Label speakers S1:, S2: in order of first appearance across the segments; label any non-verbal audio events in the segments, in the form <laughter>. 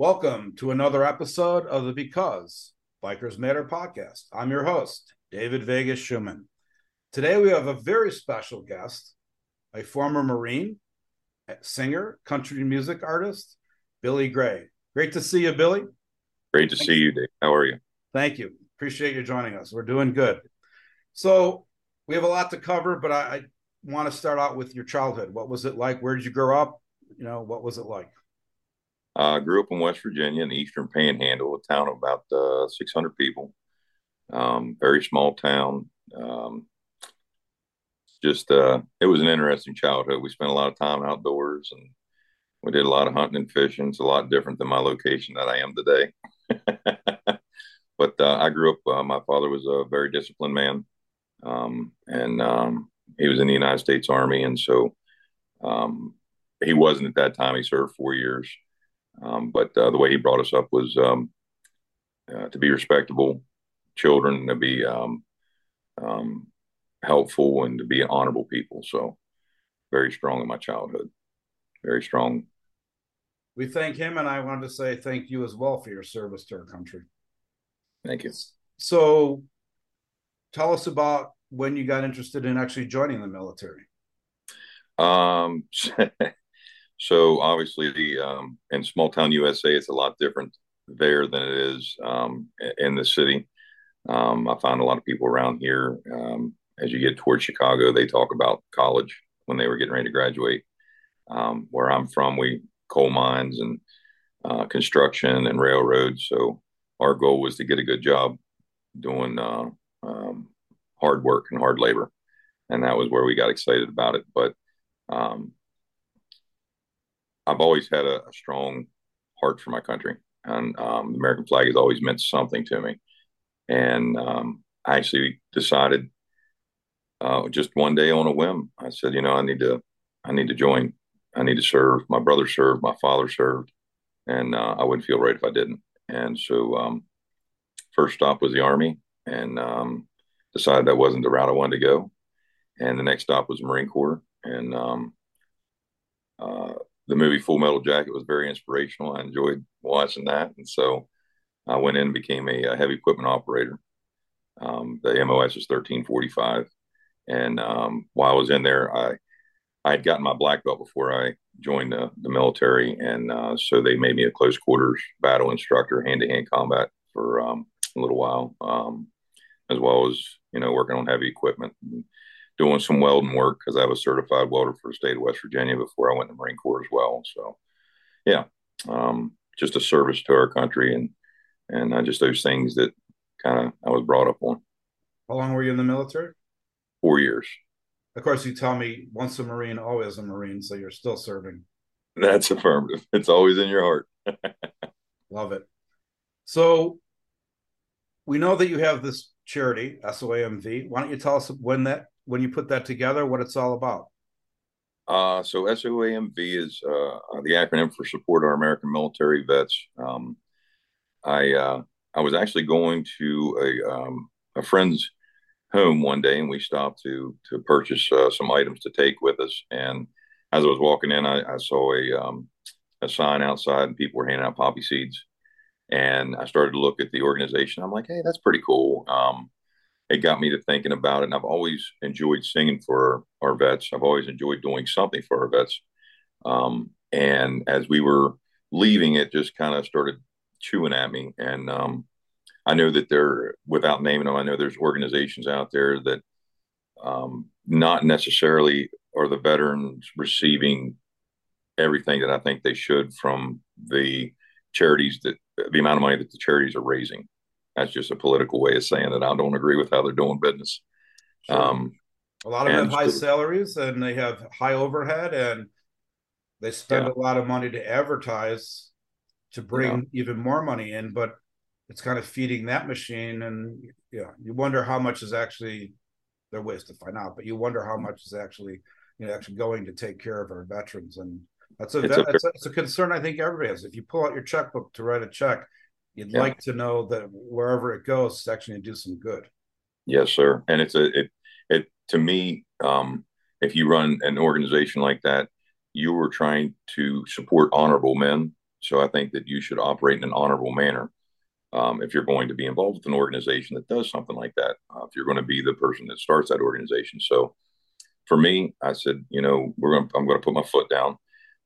S1: Welcome to another episode of the Because Bikers Matter podcast. I'm your host, David Vegas Shuman. Today we have a very special guest, a former Marine, singer, country music artist, Billy Gray. Great to see you, Billy.
S2: Great to Thank see you, Dave. How are you?
S1: Thank you. Appreciate you joining us. We're doing good. So we have a lot to cover, but I, I want to start out with your childhood. What was it like? Where did you grow up? You know, what was it like?
S2: I uh, grew up in West Virginia in the Eastern Panhandle, a town of about uh, 600 people. Um, very small town. Um, just uh, it was an interesting childhood. We spent a lot of time outdoors, and we did a lot of hunting and fishing. It's a lot different than my location that I am today. <laughs> but uh, I grew up. Uh, my father was a very disciplined man, um, and um, he was in the United States Army, and so um, he wasn't at that time. He served four years um, but uh, the way he brought us up was um, uh, to be respectable children, to be um, um, helpful, and to be honorable people. So very strong in my childhood. Very strong.
S1: We thank him, and I wanted to say thank you as well for your service to our country.
S2: Thank you.
S1: So, tell us about when you got interested in actually joining the military.
S2: Um, <laughs> So obviously, the um, in small town USA, it's a lot different there than it is um, in the city. Um, I find a lot of people around here, um, as you get towards Chicago, they talk about college when they were getting ready to graduate. Um, where I'm from, we coal mines and uh, construction and railroads. So our goal was to get a good job doing uh, um, hard work and hard labor, and that was where we got excited about it. But um, I've always had a, a strong heart for my country, and um, the American flag has always meant something to me. And um, I actually decided uh, just one day on a whim. I said, you know, I need to, I need to join. I need to serve. My brother served. My father served, and uh, I wouldn't feel right if I didn't. And so, um, first stop was the Army, and um, decided that wasn't the route I wanted to go. And the next stop was Marine Corps, and um, uh, the movie Full Metal Jacket was very inspirational. I enjoyed watching that, and so I went in and became a, a heavy equipment operator. Um, the MOS is thirteen forty five, and um, while I was in there, I I had gotten my black belt before I joined the, the military, and uh, so they made me a close quarters battle instructor, hand to hand combat for um, a little while, um, as well as you know working on heavy equipment. And, doing some welding work because I was certified welder for the state of West Virginia before I went to the Marine Corps as well. So, yeah, um, just a service to our country and and uh, just those things that kind of I was brought up on.
S1: How long were you in the military?
S2: Four years.
S1: Of course, you tell me once a Marine, always a Marine, so you're still serving.
S2: That's affirmative. It's always in your heart. <laughs>
S1: Love it. So we know that you have this charity, SOAMV. Why don't you tell us when that when you put that together, what it's all about?
S2: Uh, so SOAMV is uh, the acronym for Support Our American Military Vets. Um, I uh, I was actually going to a um, a friend's home one day, and we stopped to to purchase uh, some items to take with us. And as I was walking in, I, I saw a um, a sign outside, and people were handing out poppy seeds. And I started to look at the organization. I'm like, hey, that's pretty cool. Um, it got me to thinking about it. And I've always enjoyed singing for our, vets. I've always enjoyed doing something for our vets. Um, and as we were leaving, it just kind of started chewing at me. And um, I know that there, without naming them, I know there's organizations out there that um, not necessarily are the veterans receiving everything that I think they should from the charities that the amount of money that the charities are raising that's just a political way of saying that I don't agree with how they're doing business.
S1: Sure. Um, a lot of them have high so, salaries and they have high overhead and they spend yeah. a lot of money to advertise to bring yeah. even more money in, but it's kind of feeding that machine. And yeah, you wonder how much is actually there are ways to find out, but you wonder how much is actually you know actually going to take care of our veterans and that's a, it's a, that's a, it's a concern I think everybody has. If you pull out your checkbook to write a check, you'd yeah. like to know that wherever it goes, it's actually going to do some good.
S2: Yes, sir. And it's a it it to me, um, if you run an organization like that, you are trying to support honorable men So I think that you should operate in an honorable manner um, if you're going to be involved with an organization that does something like that. Uh, if you're going to be the person that starts that organization, so for me, I said, you know, we're going to, I'm going to put my foot down.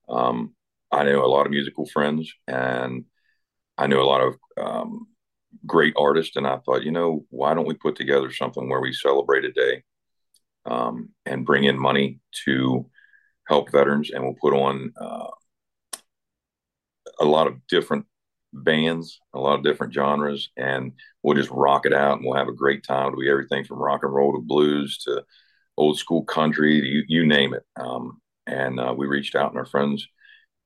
S2: Um, I know a lot of musical friends, and I know a lot of um, great artists, and I thought, you know, why don't we put together something where we celebrate a day um, and bring in money to help veterans, and we'll put on uh, a lot of different bands, a lot of different genres, and we'll just rock it out, and we'll have a great time. It'll be everything from rock and roll to blues to old school country, you, you name it. Um, and uh, we reached out and our friends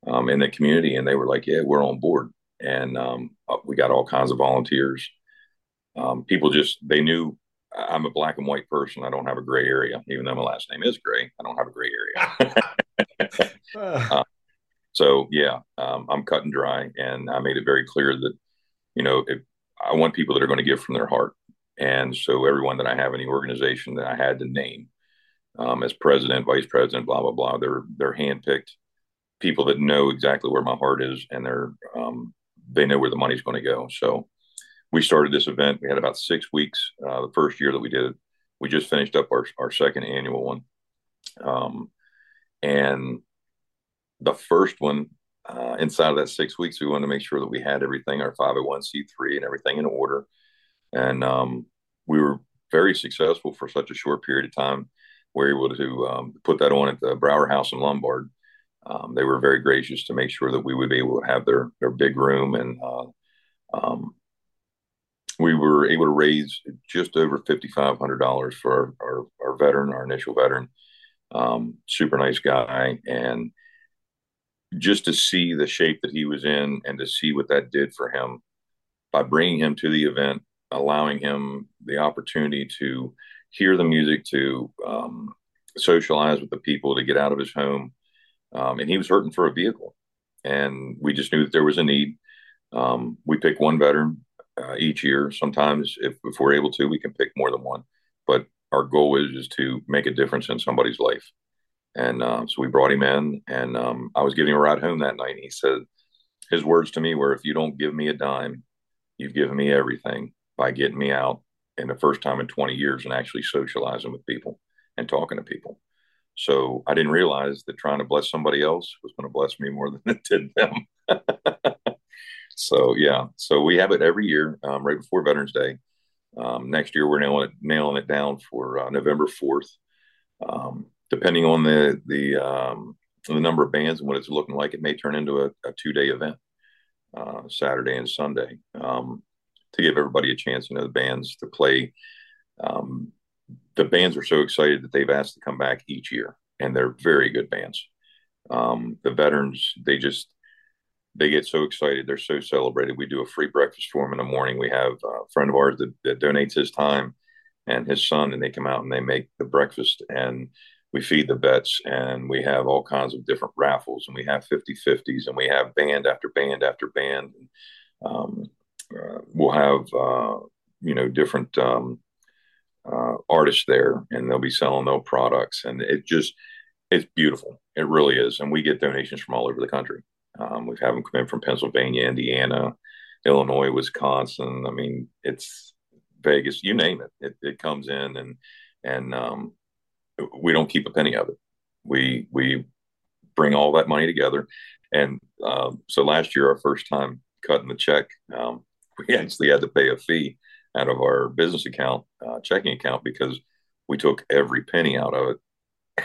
S2: um, in the community, and they were like, "Yeah, we're on board." And um, uh, we got all kinds of volunteers. Um, people just they knew I'm a black and white person. I don't have a gray area, even though my last name is Gray. I don't have a gray area. <laughs> uh, so yeah, um, I'm cut and dry, and I made it very clear that you know if I want people that are going to give from their heart, and so everyone that I have in the organization that I had to name um, as president, vice president, blah blah blah, they're they're handpicked people that know exactly where my heart is, and they're um, they know where the money's going to go. So we started this event. We had about six weeks uh, the first year that we did it. We just finished up our our second annual one, um, and the first one uh, inside of that six weeks, we wanted to make sure that we had everything, our 501c3 and everything in order. And um, we were very successful for such a short period of time. We were able to um, put that on at the Brauer House in Lombard. Um, they were very gracious to make sure that we would be able to have their their big room, and uh, um, we were able to raise just over fifty five hundred dollars for our, our, our veteran, our initial veteran. Um, super nice guy, and just to see the shape that he was in and to see what that did for him by bringing him to the event, allowing him the opportunity to hear the music, to um, socialize with the people, to get out of his home. Um, and he was hurting for a vehicle. And we just knew that there was a need. Um, we pick one veteran uh, each year. Sometimes, if, if we're able to, we can pick more than one. But our goal is, is to make a difference in somebody's life. And um, so we brought him in, and um, I was giving him a ride home that night. And he said, his words to me were, "If you don't give me a dime, you've given me everything by getting me out in the first time in 20 years and actually socializing with people and talking to people." So I didn't realize that trying to bless somebody else was going to bless me more <laughs> than it did them. <laughs> so yeah, so we have it every year, um, right before Veterans Day. Um, next year we're nailing it, nailing it down for uh, November 4th. Um, depending on the the um, the number of bands and what it's looking like, it may turn into a, a two day event, uh, Saturday and Sunday, um, to give everybody a chance. You know, the bands to play. Um, the bands are so excited that they've asked to come back each year, and they're very good bands. Um, the veterans, they just they get so excited. They're so celebrated. We do a free breakfast for them in the morning. We have a friend of ours that, that donates his time and his son, and they come out and they make the breakfast and we feed the vets and we have all kinds of different raffles and we have 50 50s and we have band after band after band. Um, uh, we'll have, uh, you know, different um, uh, artists there and they'll be selling their products. And it just, it's beautiful. It really is. And we get donations from all over the country. Um, we've had them come in from Pennsylvania, Indiana, Illinois, Wisconsin. I mean, it's Vegas, you name it. It, it comes in and, and um, we don't keep a penny of it. We we bring all that money together, and um, so last year, our first time cutting the check, um, <laughs> we actually had to pay a fee out of our business account, uh, checking account, because we took every penny out of it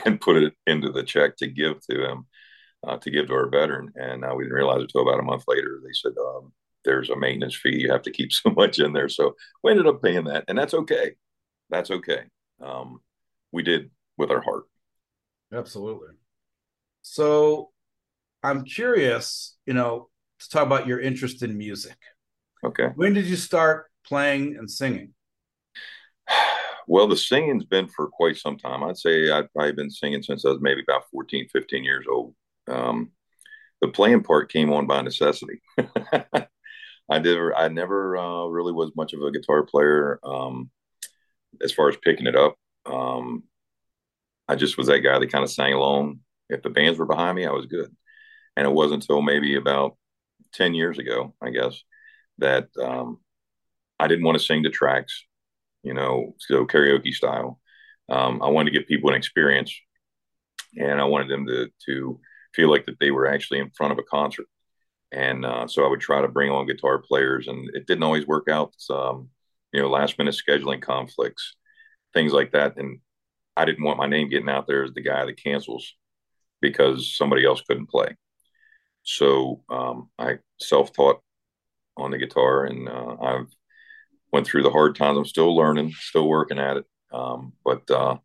S2: <laughs> and put it into the check to give to him, uh, to give to our veteran. And uh, we didn't realize it until about a month later. They said, um, there's a maintenance fee. You have to keep <laughs> so much in there. So we ended up paying that. And that's okay. That's okay. Um, we did with our heart.
S1: Absolutely. So I'm curious, you know, to talk about your interest in music.
S2: Okay.
S1: When did you start playing and singing? <sighs>
S2: Well, the singing's been for quite some time. I'd say I've probably been singing since I was maybe about 14, 15 years old. Um, the playing part came on by necessity. <laughs> I did. I never uh, really was much of a guitar player um, as far as picking it up. Um, I just was that guy that kind of sang along. If the bands were behind me, I was good. And it wasn't until maybe about 10 years ago, I guess, that um, I didn't want to sing to tracks, you know, so karaoke style. Um, I wanted to give people an experience, and I wanted them to to feel like that they were actually in front of a concert. And uh, so I would try to bring on guitar players, and it didn't always work out. Um, you know, last minute scheduling conflicts, things like that. And I didn't want my name getting out there as the guy that cancels because somebody else couldn't play. So um, I self taught on the guitar, and uh, I've went through the hard times. I'm still learning, still working at it, um, but uh,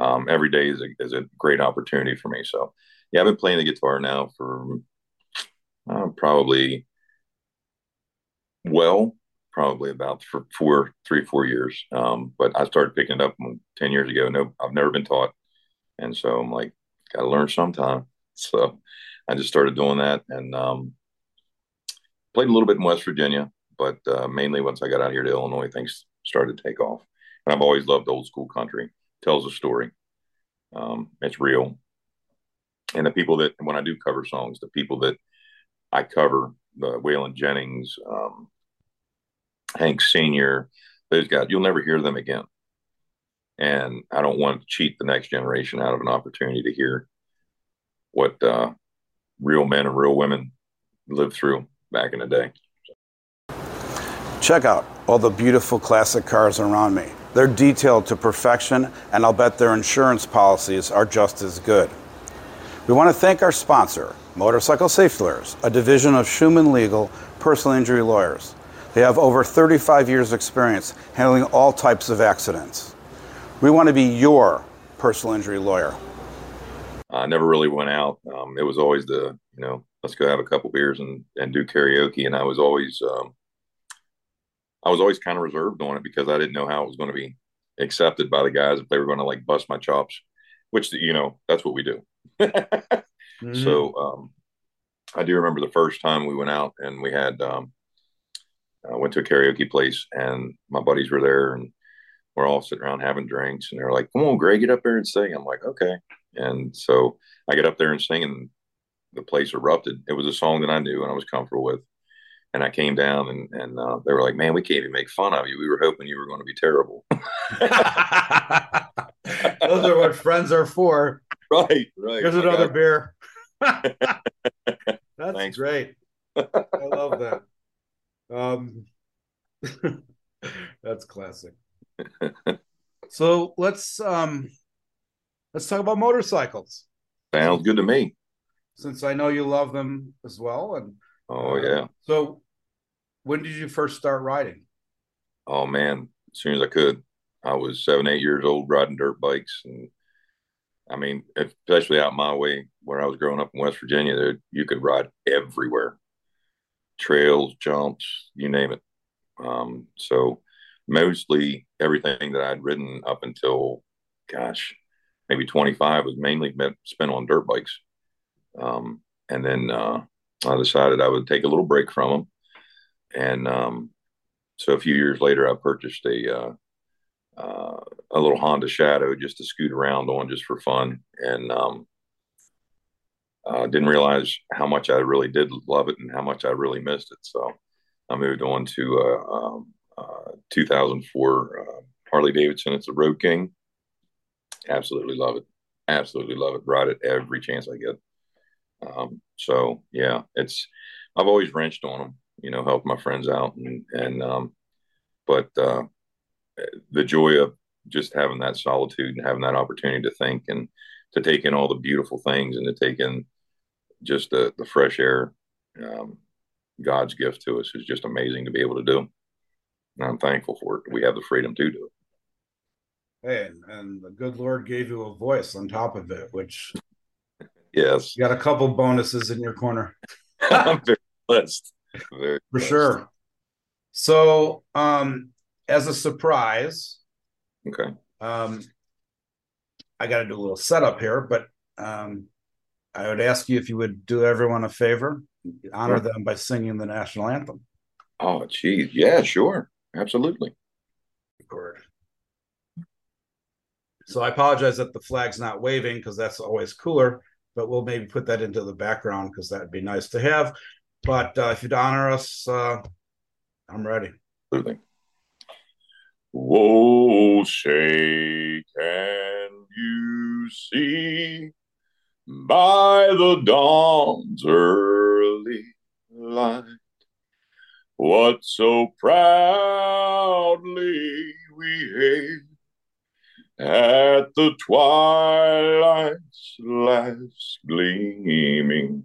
S2: um, every day is a, is a great opportunity for me. So yeah, I've been playing the guitar now for uh, probably well, probably about for four, three, four years. Um, but I started picking it up ten years ago. No, I've never been taught, and so I'm like, got to learn sometime. <laughs> So I just started doing that and um, played a little bit in West Virginia, but uh, mainly once I got out here to Illinois, things started to take off. And I've always loved old school country. Tells a story. Um, it's real. And the people that when I do cover songs, the people that I cover, the Waylon Jennings, um, Hank Senior, those guys, you'll never hear them again. And I don't want to cheat the next generation out of an opportunity to hear what uh, real men and real women lived through back in the day.
S3: Check out all the beautiful classic cars around me. They're detailed to perfection, and I'll bet their insurance policies are just as good. We want to thank our sponsor, Motorcycle Safety Lawyers, a division of Shuman Legal personal injury lawyers. They have over 35 years' experience handling all types of accidents. We want to be your personal injury lawyer.
S2: I never really went out. Um, it was always the, you know, let's go have a couple beers and, and do karaoke. And I was always, um, I was always kind of reserved on it because I didn't know how it was going to be accepted by the guys if they were going to like bust my chops, which, you know, that's what we do. <laughs> mm-hmm. So, um, I do remember the first time we went out and we had, um, I went to a karaoke place and my buddies were there and we're all sitting around having drinks and they're like, come on, Greg, get up there and sing. I'm like, okay. And so I get up there and sing, and the place erupted. It was a song that I knew and I was comfortable with. And I came down, and and uh, they were like, "Man, we can't even make fun of you. We were hoping you were going to be terrible." <laughs>
S1: Those are what friends are for.
S2: Right, right.
S1: Here's another beer. <laughs> That's Thanks. great. I love that. Um, <laughs> that's classic. so let's um let's talk about motorcycles.
S2: Sounds good to me.
S1: Since I know you love them as well, and
S2: oh yeah.
S1: So, when did you first start riding?
S2: Oh man, as soon as I could. I was seven, eight years old riding dirt bikes, and I mean, especially out my way where I was growing up in West Virginia, there you could ride everywhere, trails, jumps, you name it. Um, so mostly everything that I'd ridden up until, gosh, maybe 25 was mainly spent on dirt bikes. Um, and then uh, I decided I would take a little break from them. And um, so a few years later, I purchased a uh, uh, a little Honda Shadow just to scoot around on just for fun. And um, uh, didn't realize how much I really did love it and how much I really missed it. So I moved on to a, um, uh, 2004 uh, Harley Davidson. It's a Road King absolutely love it. Absolutely love it. Ride it every chance I get. Um, so yeah, it's I've always wrenched on them, you know, help my friends out and and um, but uh, the joy of just having that solitude and having that opportunity to think and to take in all the beautiful things and to take in just the the fresh air. Um, God's gift to us is just amazing to be able to do. And I'm thankful for it. We have the freedom to do it.
S1: Hey, and the good Lord gave you a voice on top of it, which <laughs>
S2: yes,
S1: you got a couple bonuses in your corner. <laughs>
S2: I'm very blessed.
S1: Very For sure. So, um, as a surprise,
S2: okay,
S1: um, I got to do a little setup here, but um, I would ask you if you would do everyone a favor, honor sure. them by singing the national anthem.
S2: Oh, geez, yeah, sure, absolutely.
S1: Record. So I apologize that the flag's not waving because that's always cooler, but we'll maybe put that into the background because that'd be nice to have. But uh, if you'd honor us, uh, I'm ready.
S2: Absolutely. Whoa, say, can you see by the dawn's early light what so proudly we hailed at the twilight's last gleaming,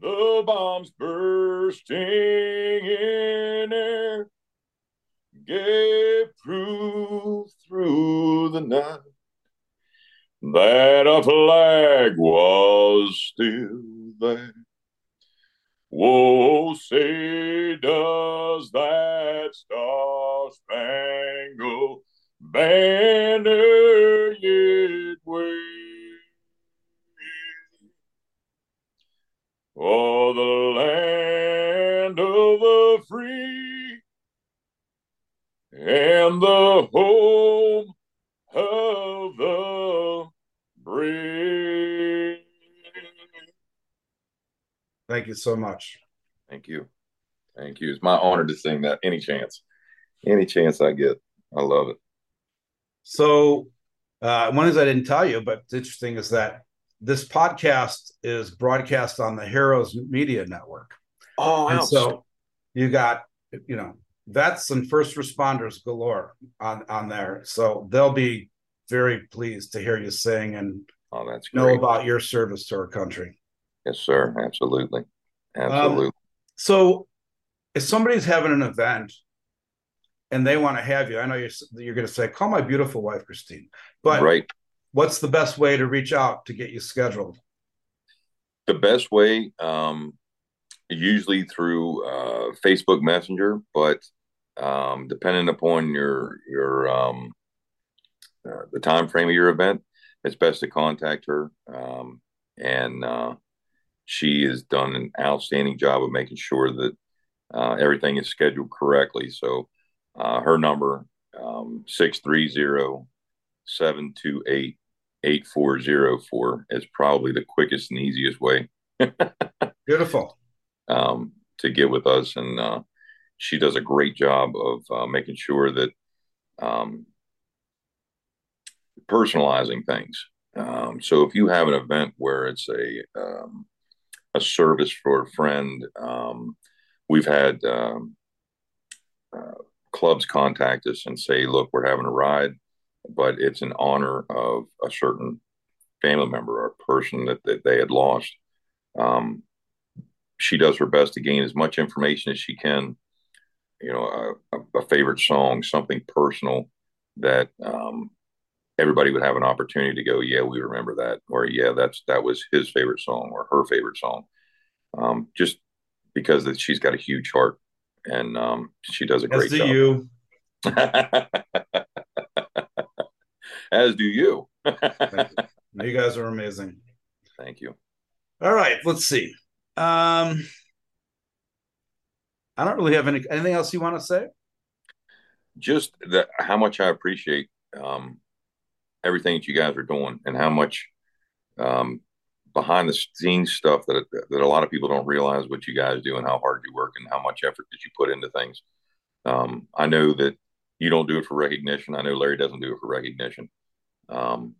S2: the bombs bursting in air, gave proof through the night that a flag was still there. Whoa, say, does that star spangled banner yet wave. Oh, the land of the free and the home of the brave.
S1: Thank you so much.
S2: Thank you. Thank you. It's my honor to sing that any chance, any chance I get. I love it.
S1: So, uh, one thing I didn't tell you, but it's interesting is that this podcast is broadcast on the Heroes Media Network.
S2: Oh,
S1: and so you got you know vets and first responders galore on on there. So they'll be very pleased to hear you sing and
S2: oh, that's
S1: know about your service to our country.
S2: Yes, sir. Absolutely, absolutely. Um,
S1: so, if somebody's having an event and they want to have you, I know you're you're going to say, "Call my beautiful wife, Christine." But
S2: right,
S1: what's the best way to reach out to get you scheduled?
S2: The best way, um, usually through uh, Facebook Messenger, but um, depending upon your your um, uh, the time frame of your event, it's best to contact her. Um, and uh, she has done an outstanding job of making sure that uh, everything is scheduled correctly. So uh, her number, um, 630 728 8404 is probably the quickest and easiest way. <laughs>
S1: Beautiful.
S2: Um, to get with us. And uh, she does a great job of uh, making sure that um, personalizing things. Um, so if you have an event where it's a um, a service for a friend, um, we've had um, uh, clubs contact us and say, look, we're having a ride, but it's in honor of a certain family member or person that, that they had lost. Um, she does her best to gain as much information as she can, you know, a, a favorite song, something personal that um, everybody would have an opportunity to go, yeah, we remember that, or yeah, that's that was his favorite song or her favorite song. Um, just because that she's got a huge heart and um, she does a great
S1: As job. you. <laughs> <laughs>
S2: As do <laughs> you.
S1: you guys are amazing.
S2: Thank you.
S1: All right, let's see. Um, I don't really have any anything else you want to say.
S2: Just that how much I appreciate um, everything that you guys are doing, and how much um, behind the scenes stuff that that a lot of people don't realize what you guys do and how hard you work and how much effort that you put into things. Um, I know that you don't do it for recognition. I know Larry doesn't do it for recognition. Um,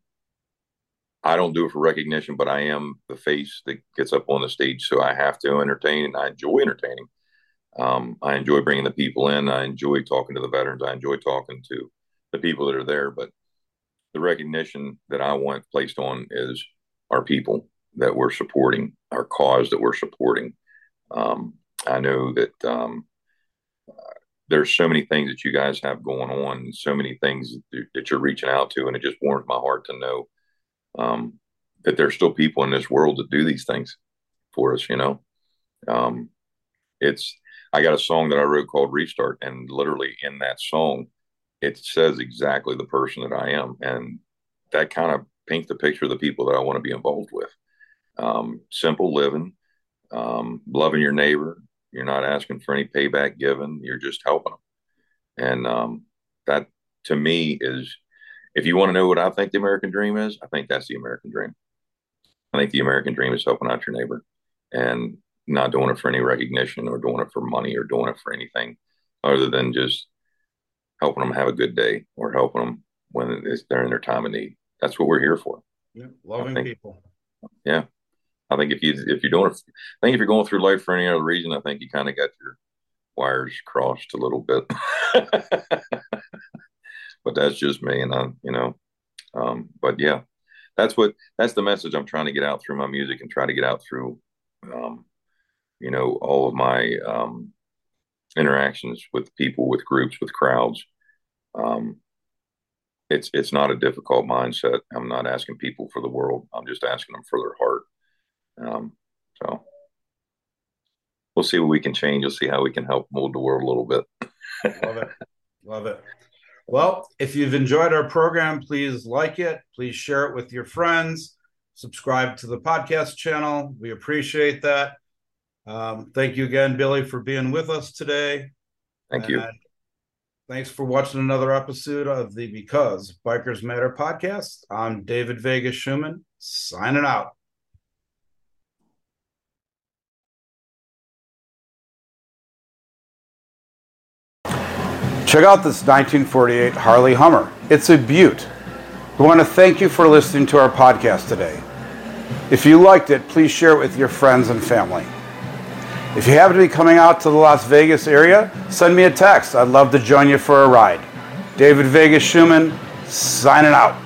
S2: I don't do it for recognition, but I am the face that gets up on the stage, so I have to entertain, and I enjoy entertaining. Um, I enjoy bringing the people in. I enjoy talking to the veterans. I enjoy talking to the people that are there. But the recognition that I want placed on is our people that we're supporting, our cause that we're supporting. Um, I know that um, there's so many things that you guys have going on, so many things that you're reaching out to, and it just warms my heart to know um, that there's still people in this world that do these things for us. You know, um, it's I got a song that I wrote called Restart, and literally in that song, it says exactly the person that I am, and that kind of paints the picture of the people that I want to be involved with. Um, simple living, um, loving your neighbor. You're not asking for any payback given. You're just helping them, and um, that to me is, if you want to know what I think the American dream is, I think that's the American dream. I think the American dream is helping out your neighbor, and not doing it for any recognition or doing it for money or doing it for anything other than just helping them have a good day or helping them when they're in their time of need. That's what we're here for.
S1: Yeah, loving think, people.
S2: Yeah, I think if you if you're doing, I think if you're going through life for any other reason, I think you kind of got your wires crossed a little bit. <laughs> but that's just me, and I, you know, um, but yeah, that's what that's the message I'm trying to get out through my music and try to get out through um, you know all of my um, interactions with people, with groups, with crowds. Um, it's it's not a difficult mindset. I'm not asking people for the world. I'm just asking them for their heart. Um, so we'll see what we can change. We'll see how we can help mold the world a little bit.
S1: Love it. Love it. Well, if you've enjoyed our program, please like it. Please share it with your friends. Subscribe to the podcast channel. We appreciate that. Um, thank you again, Billy, for being with us today.
S2: Thank you.
S1: thanks for watching another episode of the Because Bikers Matter podcast. I'm David Vegas Shuman, signing out.
S3: Check out this 1948 Harley Hummer. It's a beaut. We want to thank you for listening to our podcast today. If you liked it, please share it with your friends and family. If you happen to be coming out to the Las Vegas area, send me a text. I'd love to join you for a ride. David Vegas Shuman, signing out.